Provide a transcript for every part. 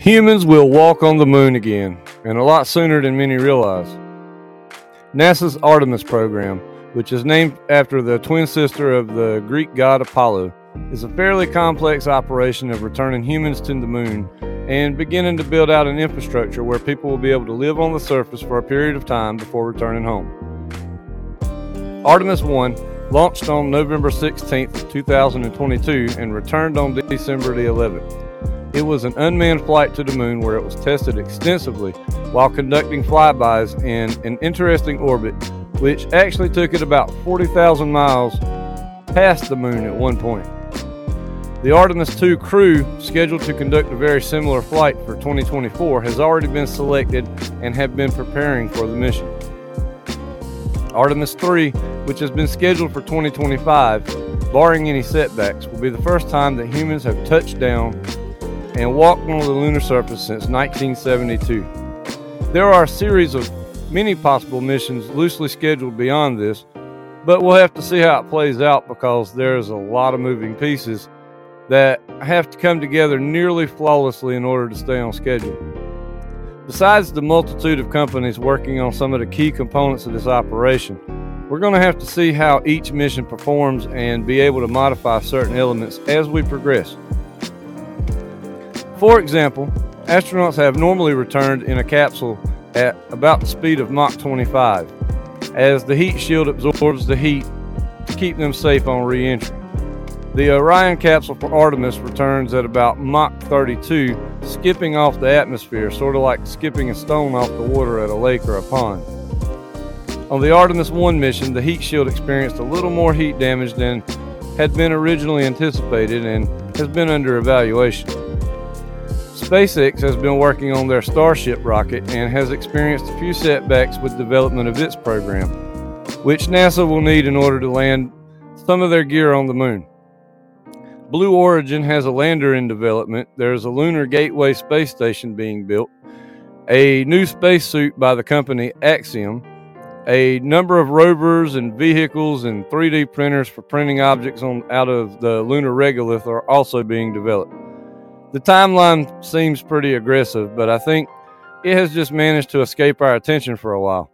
Humans will walk on the moon again, and a lot sooner than many realize. NASA's Artemis program, which is named after the twin sister of the Greek god Apollo, is a fairly complex operation of returning humans to the moon and beginning to build out an infrastructure where people will be able to live on the surface for a period of time before returning home. Artemis 1 launched on November 16, 2022, and returned on December the 11th. It was an unmanned flight to the moon where it was tested extensively while conducting flybys in an interesting orbit, which actually took it about 40,000 miles past the moon at one point. The Artemis 2 crew, scheduled to conduct a very similar flight for 2024, has already been selected and have been preparing for the mission. Artemis 3, which has been scheduled for 2025, barring any setbacks, will be the first time that humans have touched down and walked on the lunar surface since 1972. There are a series of many possible missions loosely scheduled beyond this, but we'll have to see how it plays out because there's a lot of moving pieces that have to come together nearly flawlessly in order to stay on schedule. Besides the multitude of companies working on some of the key components of this operation, we're going to have to see how each mission performs and be able to modify certain elements as we progress. For example, astronauts have normally returned in a capsule at about the speed of Mach 25, as the heat shield absorbs the heat to keep them safe on re entry. The Orion capsule for Artemis returns at about Mach 32, skipping off the atmosphere, sort of like skipping a stone off the water at a lake or a pond. On the Artemis 1 mission, the heat shield experienced a little more heat damage than had been originally anticipated and has been under evaluation. SpaceX has been working on their Starship rocket and has experienced a few setbacks with development of its program, which NASA will need in order to land some of their gear on the moon. Blue Origin has a lander in development. There's a lunar gateway space station being built, a new spacesuit by the company Axiom, a number of rovers and vehicles and 3D printers for printing objects on out of the lunar regolith are also being developed. The timeline seems pretty aggressive, but I think it has just managed to escape our attention for a while.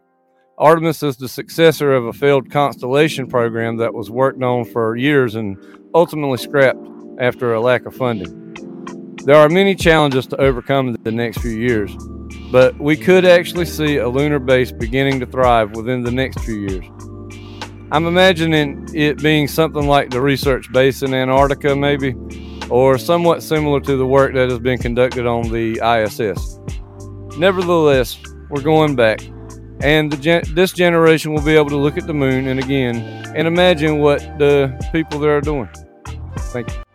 Artemis is the successor of a failed constellation program that was worked on for years and ultimately scrapped after a lack of funding. There are many challenges to overcome in the next few years, but we could actually see a lunar base beginning to thrive within the next few years. I'm imagining it being something like the research base in Antarctica, maybe, or somewhat similar to the work that has been conducted on the ISS. Nevertheless, we're going back, and gen- this generation will be able to look at the moon and again and imagine what the people there are doing. Thank you.